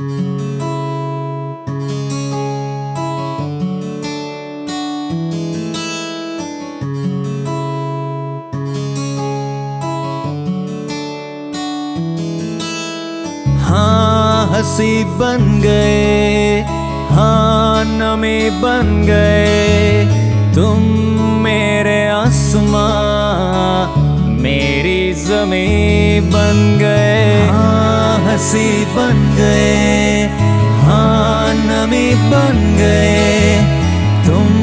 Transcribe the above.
हाँ हँसी बन गए। हाँ नमी बन गए। तुम मेरे आसमां, मेरी जमी बन गए। हाँ हँसी बन गए। con người. Tung